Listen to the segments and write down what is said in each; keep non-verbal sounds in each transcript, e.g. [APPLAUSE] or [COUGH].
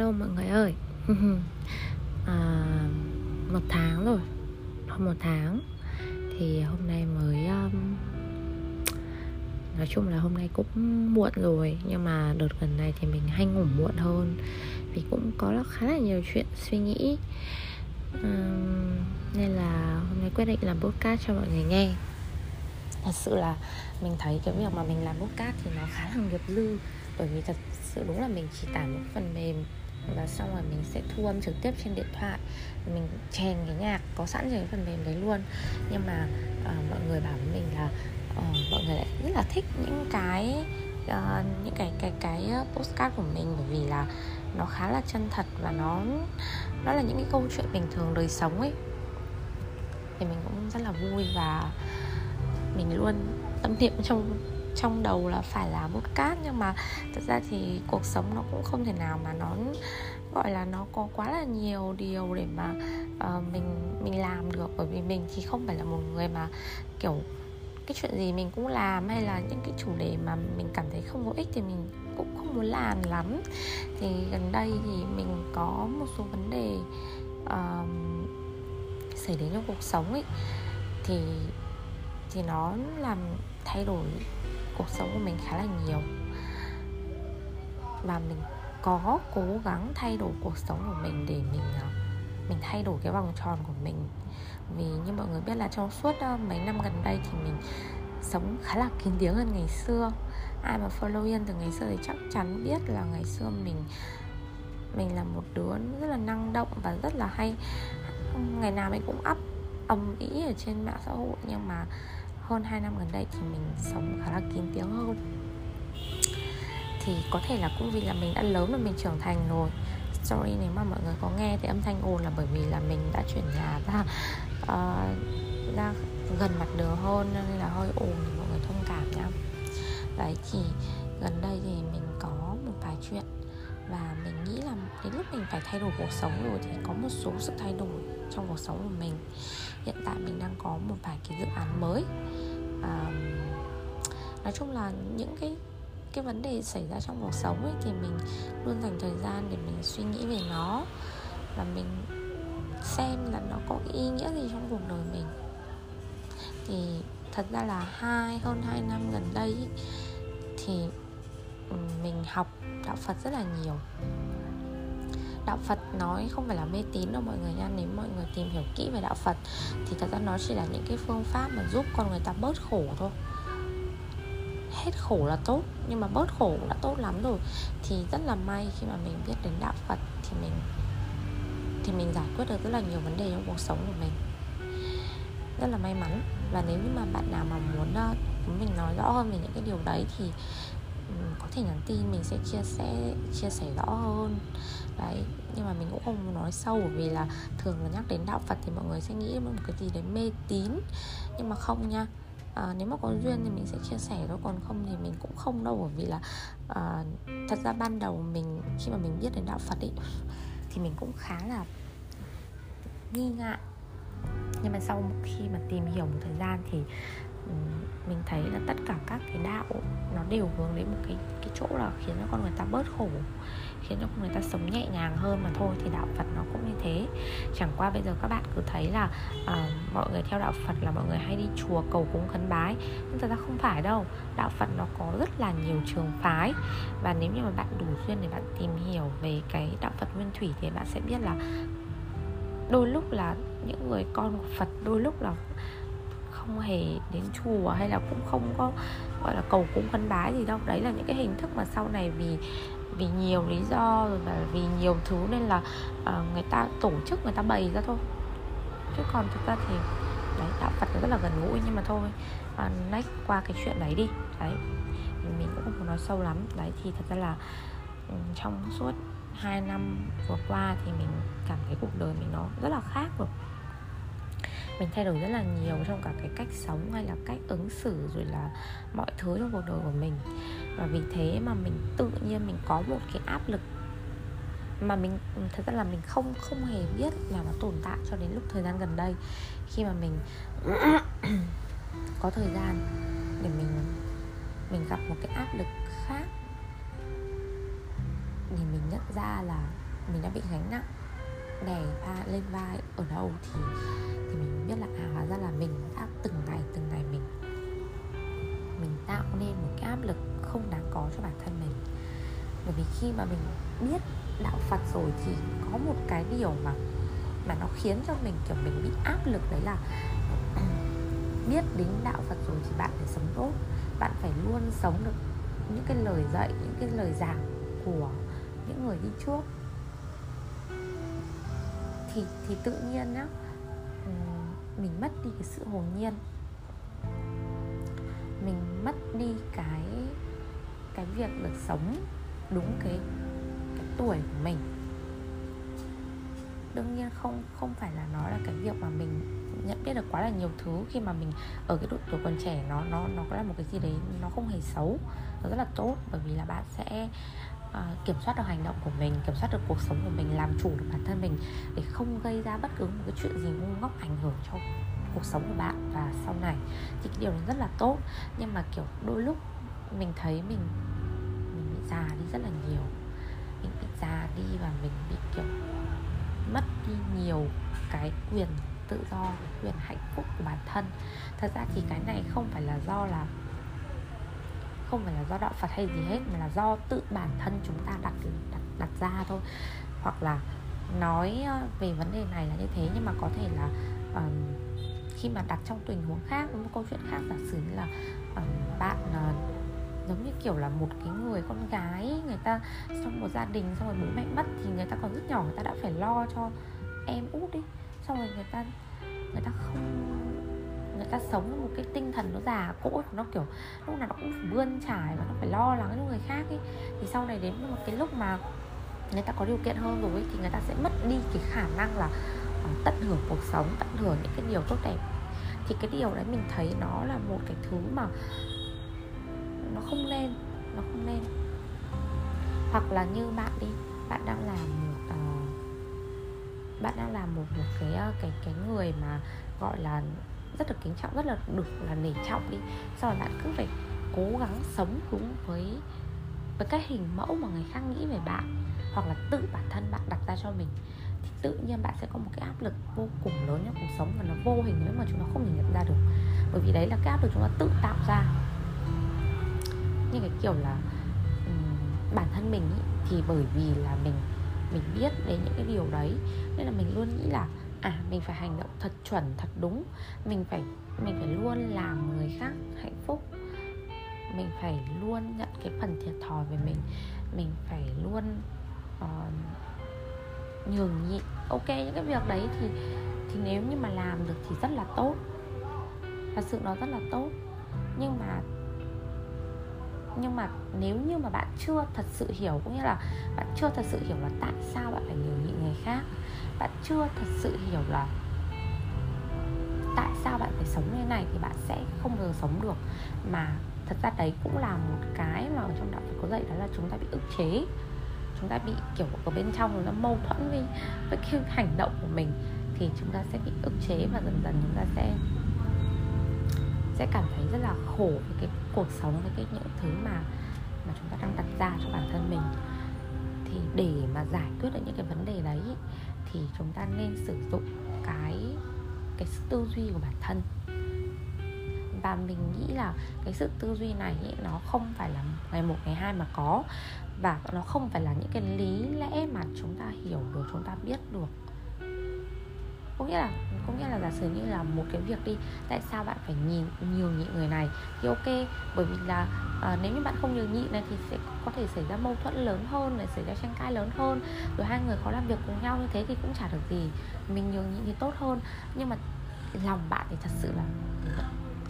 hello mọi người ơi. [LAUGHS] À, một tháng rồi. Hơn một tháng. Thì hôm nay mới um, nói chung là hôm nay cũng muộn rồi. Nhưng mà đợt gần này thì mình hay ngủ muộn hơn. Vì cũng có khá là nhiều chuyện suy nghĩ. Um, nên là hôm nay quyết định làm podcast cho mọi người nghe. Thật sự là mình thấy cái việc mà mình làm podcast thì nó khá là nghiệp dư. Bởi vì thật sự đúng là mình chỉ tải một phần mềm và xong rồi mình sẽ thu âm trực tiếp trên điện thoại. Mình chèn cái nhạc có sẵn trên cái phần mềm đấy luôn. Nhưng mà uh, mọi người bảo với mình là uh, mọi người lại rất là thích những cái uh, những cái cái cái postcard của mình. Bởi vì là nó khá là chân thật và nó nó là những cái câu chuyện bình thường đời sống ấy. Thì mình cũng rất là vui và mình luôn tâm niệm trong trong đầu là phải là bút cát nhưng mà thật ra thì cuộc sống nó cũng không thể nào mà nó gọi là nó có quá là nhiều điều để mà uh, mình mình làm được. Bởi vì mình thì không phải là một người mà kiểu cái chuyện gì mình cũng làm hay là những cái chủ đề mà mình cảm thấy không có ích thì mình cũng không muốn làm lắm. Thì gần đây thì mình có một số vấn đề uh, xảy đến trong cuộc sống ấy. Thì thì nó làm thay đổi cuộc sống của mình khá là nhiều. Và mình có cố gắng thay đổi cuộc sống của mình để mình à, mình thay đổi cái vòng tròn của mình. Vì như mọi người biết là trong suốt mấy năm gần đây thì mình sống khá là kín tiếng hơn ngày xưa. Ai mà follow yên từ ngày xưa thì chắc chắn biết là ngày xưa mình mình là một đứa rất là năng động và rất là hay. Ngày nào mình cũng up, ầm ĩ ở trên mạng xã hội nhưng mà hơn 2 năm gần đây thì mình sống khá là kín tiếng hơn. Thì có thể là cũng vì là mình đã lớn và mình trưởng thành rồi. Sorry nếu mà mọi người có nghe thì âm thanh ồn là bởi vì là mình đã chuyển nhà ra uh, ra gần mặt đường hơn nên là hơi ồn thì mọi người thông cảm nhá. Đấy thì gần đây thì mình có một vài chuyện và mình nghĩ là đến lúc mình phải thay đổi cuộc sống rồi thì có một số sự thay đổi trong cuộc sống của mình. Hiện tại mình đang có một vài cái dự án mới. À, nói chung là những cái cái vấn đề xảy ra trong cuộc sống ấy thì mình luôn dành thời gian để mình suy nghĩ về nó. Và mình xem là nó có ý nghĩa gì trong cuộc đời mình. Thì thật ra là hai hơn hai năm gần đây thì mình học đạo Phật rất là nhiều đạo Phật nói không phải là mê tín đâu mọi người nha, nếu mọi người tìm hiểu kỹ về đạo Phật thì thật ra nó chỉ là những cái phương pháp mà giúp con người ta bớt khổ thôi. Hết khổ là tốt, nhưng mà bớt khổ đã tốt lắm rồi. Thì rất là may khi mà mình biết đến đạo Phật thì mình thì mình giải quyết được rất là nhiều vấn đề trong cuộc sống của mình. Rất là may mắn và nếu như mà bạn nào mà muốn ờ, muốn mình nói rõ hơn về những cái điều đấy thì có thể nhắn tin mình sẽ chia sẻ chia sẻ rõ hơn đấy nhưng mà mình cũng không nói sâu bởi vì là thường là nhắc đến đạo Phật thì mọi người sẽ nghĩ đến một cái gì đấy mê tín. Nhưng mà không nha. À, nếu mà có duyên thì mình sẽ chia sẻ thôi còn không thì mình cũng không đâu bởi vì là à, thật ra ban đầu mình khi mà mình biết đến đạo Phật ấy thì mình cũng khá là nghi ngại. Nhưng mà sau khi mà tìm hiểu một thời gian thì mình thấy là tất cả các cái đạo nó đều hướng đến một cái cái chỗ là khiến cho con người ta bớt khổ khiến cho con người ta sống nhẹ nhàng hơn mà thôi thì đạo Phật nó cũng như thế. Chẳng qua bây giờ các bạn cứ thấy là uh, mọi người theo đạo Phật là mọi người hay đi chùa cầu cúng khấn bái nhưng thật ra không phải đâu. Đạo Phật nó có rất là nhiều trường phái và nếu như mà bạn đủ duyên để bạn tìm hiểu về cái đạo Phật nguyên thủy thì bạn sẽ biết là đôi lúc là những người con của Phật đôi lúc là không hề đến chùa hay là cũng không có gọi là cầu cúng khấn bái gì đâu. Đấy là những cái hình thức mà sau này vì vì nhiều lý do rồi và vì nhiều thứ nên là uh, người ta tổ chức người ta bày ra thôi. Chứ còn thực ra thì đấy đạo Phật rất là gần gũi nhưng mà thôi. Ờ, uh, next qua cái chuyện đấy đi. Đấy mình cũng không muốn nói sâu lắm. Đấy thì thật ra là ừ, trong suốt 2 năm vừa qua thì mình cảm thấy cuộc đời mình nó rất là khác rồi mình thay đổi rất là nhiều trong cả cái cách sống hay là cách ứng xử rồi là mọi thứ trong cuộc đời của mình. Và vì thế mà mình tự nhiên mình có một cái áp lực mà mình, thật ra là mình không không hề biết là nó tồn tại cho đến lúc thời gian gần đây. Khi mà mình [CLEARS THROAT] có thời gian để mình mình gặp một cái áp lực khác thì mình nhận ra là mình đã bị gánh nặng đè va, lên vai ở đâu thì biết là à hóa ra là mình đã từng ngày từng ngày mình mình tạo nên một cái áp lực không đáng có cho bản thân mình. Bởi vì khi mà mình biết đạo Phật rồi thì có một cái điều mà mà nó khiến cho mình, kiểu, mình bị áp lực đấy là [CLEARS THROAT] biết đến đạo Phật rồi thì bạn phải sống tốt. Bạn phải luôn sống được những cái lời dạy, những cái lời giảng của những người đi trước. Thì thì tự nhiên nhá mình mất đi cái sự hồn nhiên. Mình mất đi cái cái việc được sống đúng cái cái tuổi của mình. Đương nhiên không không phải là nó là cái việc mà mình nhận biết được quá là nhiều thứ khi mà mình ở cái độ tuổi còn trẻ, nó nó nó có là một cái gì đấy nó không hề xấu, nó rất là tốt bởi vì là bạn sẽ uh, kiểm soát được hành động của mình kiểm soát được cuộc sống của mình làm chủ được bản thân mình để không gây ra bất cứ một cái chuyện gì ngu ngốc ảnh hưởng cho cuộc sống của bạn. Và sau này thì cái điều này rất là tốt. Nhưng mà kiểu đôi lúc mình thấy mình mình bị già đi rất là nhiều. Mình bị già đi và mình bị kiểu mất đi nhiều cái quyền tự do quyền hạnh phúc của bản thân. Thật ra thì cái này không phải là do là không phải là do đạo Phật hay gì hết mà là do tự bản thân chúng ta đặt đặt, đặt ra thôi. Hoặc là nói ờ, về vấn đề này là như thế nhưng mà có thể là um, khi mà đặt trong tình huống khác một câu chuyện khác giả sử như là um, bạn uh, giống như kiểu là một cái người con gái người ta trong một gia đình xong rồi bố mẹ mất thì người ta còn rất nhỏ người ta đã phải lo cho em út đi xong rồi người ta người ta không người ta sống một cái tinh thần nó già cỗi nó kiểu lúc nào nó cũng phải bươn trải và nó phải lo lắng cho người khác ấy thì sau này đến một cái lúc mà người ta có điều kiện hơn rồi ấy, thì người ta sẽ mất đi cái khả năng là ờ, tận hưởng cuộc sống tận hưởng những cái điều tốt đẹp. Thì cái điều đấy mình thấy nó là một cái thứ mà nó không nên nó không nên. Hoặc là như bạn đi bạn đang làm một uh, bạn đang làm một một cái ờ, cái cái người mà gọi là rất là kính trọng rất là được là nể trọng đi. Sau đó bạn cứ phải cố gắng sống đúng với với cái hình mẫu mà người khác nghĩ về bạn hoặc là tự bản thân bạn đặt ra cho mình. Thì tự nhiên bạn sẽ có một cái áp lực vô cùng lớn trong cuộc sống và nó vô hình nếu mà chúng ta không thể nhận ra được. Bởi vì đấy là cái áp lực chúng ta tự tạo ra. Như cái kiểu là um, bản thân mình ý, thì bởi vì là mình mình biết đến những cái điều đấy nên là mình luôn nghĩ là à mình phải hành động thật chuẩn thật đúng. Mình phải mình phải luôn làm người khác hạnh phúc. Mình phải luôn nhận cái phần thiệt thòi về mình. Mình phải luôn uh, nhường nhịn. Ok những cái việc đấy thì thì nếu như mà làm được thì rất là tốt. Thật sự nó rất là tốt. Nhưng mà nhưng mà nếu như mà bạn chưa thật sự hiểu cũng như là bạn chưa thật sự hiểu là tại sao bạn phải nhường nhịn người khác bạn chưa thật sự hiểu là tại sao bạn phải sống như thế này thì bạn sẽ không bao giờ sống được. Mà thật ra đấy cũng là một cái mà ở trong đạo Phật có dạy, đó là chúng ta bị ức chế. Chúng ta bị, kiểu, ở bên trong nó mâu thuẫn với với cái hành động của mình thì chúng ta sẽ bị ức chế và dần dần chúng ta sẽ sẽ cảm thấy rất là khổ với cái cuộc sống, với cái những thứ mà mà chúng ta đang đặt ra cho bản thân mình. Thì để mà giải quyết được những cái vấn đề đấy thì chúng ta nên sử dụng cái cái sự tư duy của bản thân. Và mình nghĩ là cái sự tư duy này ý, nó không phải là ngày một ngày hai mà có. Và nó không phải là những cái lý lẽ mà chúng ta hiểu được chúng ta biết được. Có nghĩa là có nghĩa là giả sử như là một cái việc đi tại sao bạn phải nhìn nhiều nhị người này thì ok bởi vì là à, nếu như bạn không nhường nhịn này thì sẽ có thể xảy ra mâu thuẫn lớn hơn này xảy ra tranh cãi lớn hơn rồi hai người khó làm việc cùng nhau như thế thì cũng chả được gì mình nhường nhịn thì tốt hơn. Nhưng mà lòng bạn thì thật sự là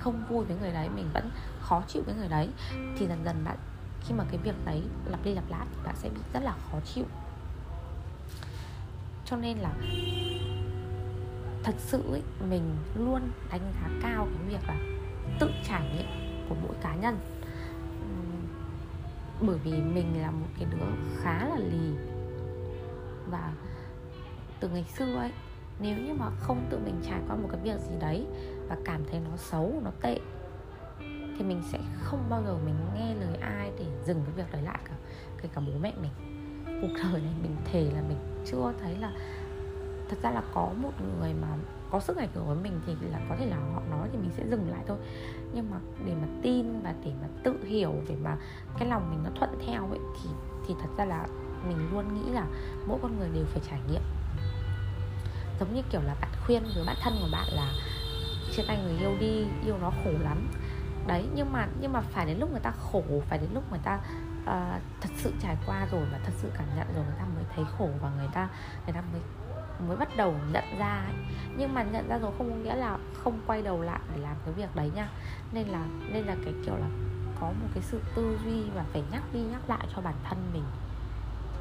không vui với người đấy mình vẫn khó chịu với người đấy. Thì dần dần bạn khi mà cái việc đấy lặp đi lặp lại thì bạn sẽ bị rất là khó chịu. Cho nên là thật sự ý, mình luôn đánh giá cao cái việc là tự trải nghiệm của mỗi cá nhân. Bởi vì mình là một cái đứa khá là lì. Và từ ngày xưa ấy nếu như mà không tự mình trải qua một cái việc gì đấy và cảm thấy nó xấu nó tệ thì mình sẽ không bao giờ mình nghe lời ai để dừng cái việc đấy lại cả kể cả bố mẹ mình. Cuộc đời này mình thề là mình chưa thấy là thật ra là có một người mà có sức ảnh hưởng với mình thì là có thể là họ nói thì mình sẽ dừng lại thôi. Nhưng mà để mà tin và để mà tự hiểu để mà cái lòng mình nó thuận theo ấy thì thì thật ra là mình luôn nghĩ là mỗi con người đều phải trải nghiệm. Giống như kiểu là bạn khuyên với bạn thân của bạn là chia tay người yêu đi yêu nó khổ lắm. Đấy nhưng mà nhưng mà phải đến lúc người ta khổ phải đến lúc người ta uh, thật sự trải qua rồi và thật sự cảm nhận rồi người ta mới thấy khổ và người ta người ta mới mới bắt đầu nhận ra ấy. nhưng mà nhận ra rồi không có nghĩa là không quay đầu lại để làm cái việc đấy nha nên là nên là cái kiểu là có một cái sự tư duy và phải nhắc đi nhắc lại cho bản thân mình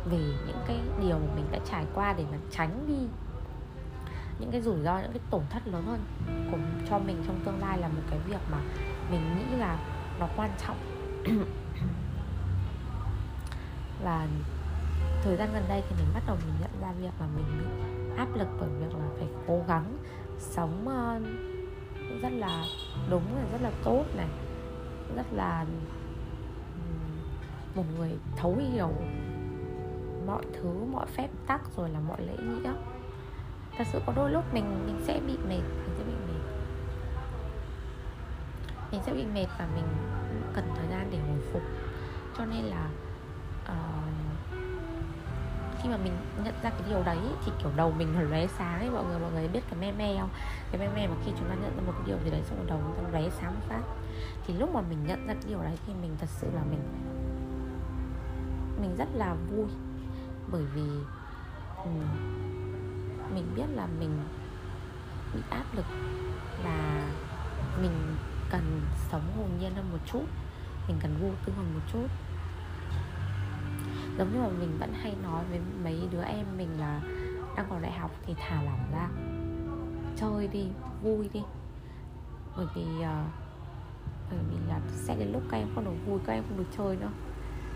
về những cái điều mà mình đã trải qua để mà tránh đi những cái rủi ro, những cái tổn thất lớn hơn của, cho mình trong tương lai là một cái việc mà mình nghĩ là nó quan trọng [COUGHS] và thời gian gần đây thì mình bắt đầu mình nhận ra việc là mình bị áp lực bởi việc là phải cố gắng sống uh, rất là đúng và rất là tốt này rất là một người thấu hiểu mọi thứ mọi phép tắc rồi là mọi lễ nghĩa. Thật sự có đôi lúc mình mình sẽ bị mệt mình sẽ bị mệt. Mình sẽ bị mệt và mình cần thời gian để hồi phục. Cho nên là uh, khi mà mình nhận ra cái điều đấy thì kiểu đầu mình nó lóe sáng ấy mọi người mọi người biết cái me me không? Cái me me mà khi chúng ta nhận ra một cái điều gì đấy xong rồi đầu chúng ta lóe sáng một phát. Thì lúc mà mình nhận ra cái điều đấy thì mình thật sự là mình mình rất là vui. Bởi vì um, mình biết là mình bị áp lực và mình cần sống hồn nhiên hơn một chút. Mình cần vô tư hơn một chút giống như mà mình vẫn hay nói với mấy đứa em mình là đang còn đại học thì thả lỏng ra. Chơi đi vui đi. Bởi vì uh, bởi vì là sẽ đến lúc các em không được vui các em không được chơi nữa.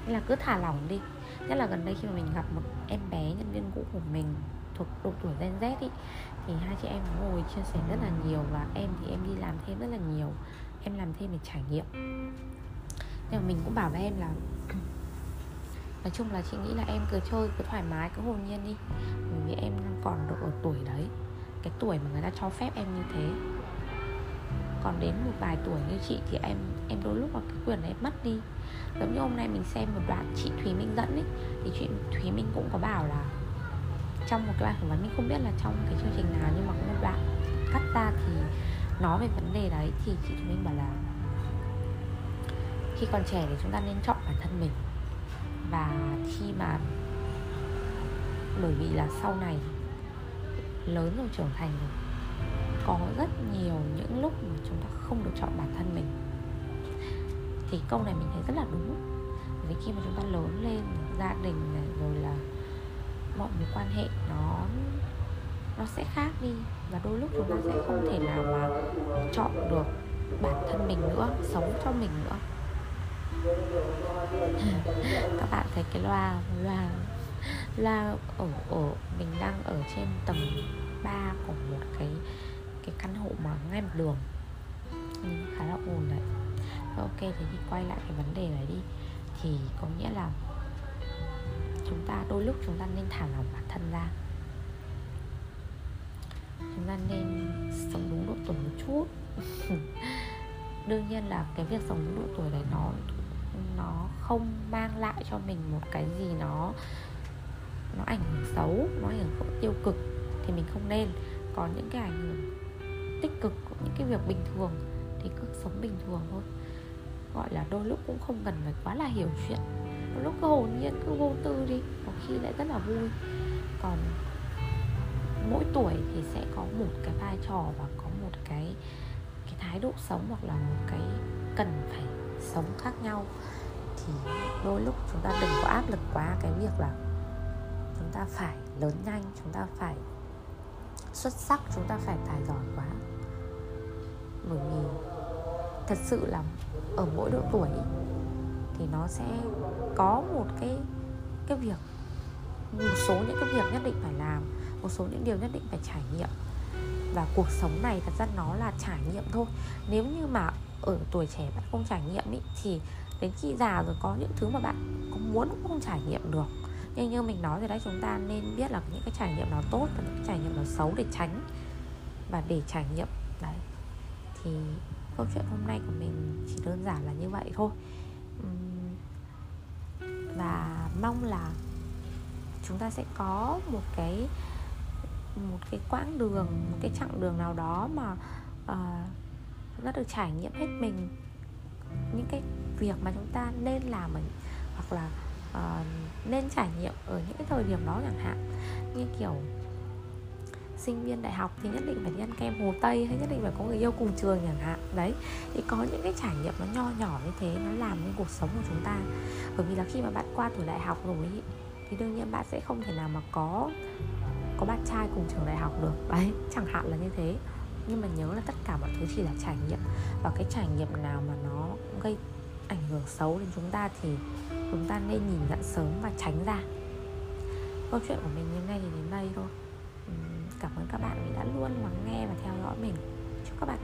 Nên là cứ thả lỏng đi. Nhất là gần đây khi mà mình gặp một em bé nhân viên cũ của mình thuộc độ tuổi Gen Z ý, thì hai chị em ngồi chia sẻ rất là nhiều và em thì em đi làm thêm rất là nhiều. Em làm thêm để trải nghiệm. Nhưng mà mình cũng bảo với em là nói chung là chị nghĩ là em cứ chơi cứ thoải mái, cứ hồn nhiên đi. Bởi vì em còn độ ở tuổi đấy. Cái tuổi mà người ta cho phép em như thế. Còn đến một vài tuổi như chị thì em em đôi lúc là cái quyền đấy mất đi. Giống như hôm nay mình xem một đoạn chị Thúy Minh dẫn ấy, thì chị Thúy Minh cũng có bảo là trong một cái bài phỏng vấn, mình không biết là trong cái chương trình nào, nhưng mà có một đoạn cắt ra thì nói về vấn đề đấy, thì chị Thúy Minh bảo là khi còn trẻ thì chúng ta nên chọn bản thân mình và khi mà, bởi vì là sau này lớn rồi, trưởng thành rồi, có rất nhiều những lúc mà chúng ta không được chọn bản thân mình. Thì câu này mình thấy rất là đúng. Vì khi mà chúng ta lớn lên, gia đình này, rồi là mọi mối quan hệ nó nó sẽ khác đi. Và đôi lúc chúng ta sẽ không thể nào mà chọn được bản thân mình nữa, sống cho mình nữa các bạn thấy cái loa loa loa ở ở mình đang ở trên tầng 3 của một cái cái căn hộ mà ngay mặt đường. Nhưng khá là ồn đấy. Ok, thế thì quay lại cái vấn đề này đi. Thì có nghĩa là chúng ta, đôi lúc chúng ta nên thả lỏng bản thân ra. Chúng ta nên sống đúng độ tuổi một chút. [LAUGHS] Đương nhiên là cái việc sống đúng độ tuổi này nó nó không mang lại cho mình một cái gì nó nó ảnh hưởng xấu, nó ảnh hưởng tiêu cực thì mình không nên. Còn những cái ảnh hưởng tích cực, những cái việc bình thường thì cứ sống bình thường thôi. Gọi là đôi lúc cũng không cần phải quá là hiểu chuyện. Đôi lúc cứ hồn nhiên, cứ vô tư đi, có khi lại rất là vui. Còn mỗi tuổi thì sẽ có một cái vai trò và có một cái cái thái độ sống hoặc là một cái cần phải sống khác nhau, thì đôi lúc chúng ta đừng có áp lực quá cái việc là chúng ta phải lớn nhanh, chúng ta phải xuất sắc, chúng ta phải tài giỏi quá. Bởi vì thật sự là ở mỗi độ tuổi thì nó sẽ có một cái cái việc, một số những cái việc nhất định phải làm, một số những điều nhất định phải trải nghiệm. Và cuộc sống này thật ra nó là trải nghiệm thôi. Nếu như mà ở tuổi trẻ bạn không trải nghiệm ý, thì đến khi già rồi có những thứ mà bạn có muốn cũng không trải nghiệm được. Nhưng như mình nói rồi đấy chúng ta nên biết là những cái trải nghiệm nào tốt và những cái trải nghiệm nào xấu để tránh và để trải nghiệm. Đấy. Thì câu chuyện hôm nay của mình chỉ đơn giản là như vậy thôi. Và mong là chúng ta sẽ có một cái một cái quãng đường một cái chặng đường nào đó mà uh, chúng ta được trải nghiệm hết mình. Những cái việc mà chúng ta nên làm ở, hoặc là uh, nên trải nghiệm ở những cái thời điểm đó chẳng hạn. Như kiểu sinh viên đại học thì nhất định phải đi ăn kem hồ tây hay nhất định phải có người yêu cùng trường chẳng hạn. Đấy thì có những cái trải nghiệm nó nho nhỏ như thế nó làm nên cuộc sống của chúng ta. Bởi vì là khi mà bạn qua tuổi đại học rồi thì đương nhiên bạn sẽ không thể nào mà có có bạn trai cùng trường đại học được. Đấy chẳng hạn là như thế nhưng mà nhớ là tất cả mọi thứ chỉ là trải nghiệm. Và cái trải nghiệm nào mà nó gây ảnh hưởng xấu đến chúng ta thì chúng ta nên nhìn nhận sớm và tránh ra. Câu chuyện của mình hôm nay thì đến đây thôi. Cảm ơn các bạn vì đã luôn lắng nghe và theo dõi mình. Chúc các bạn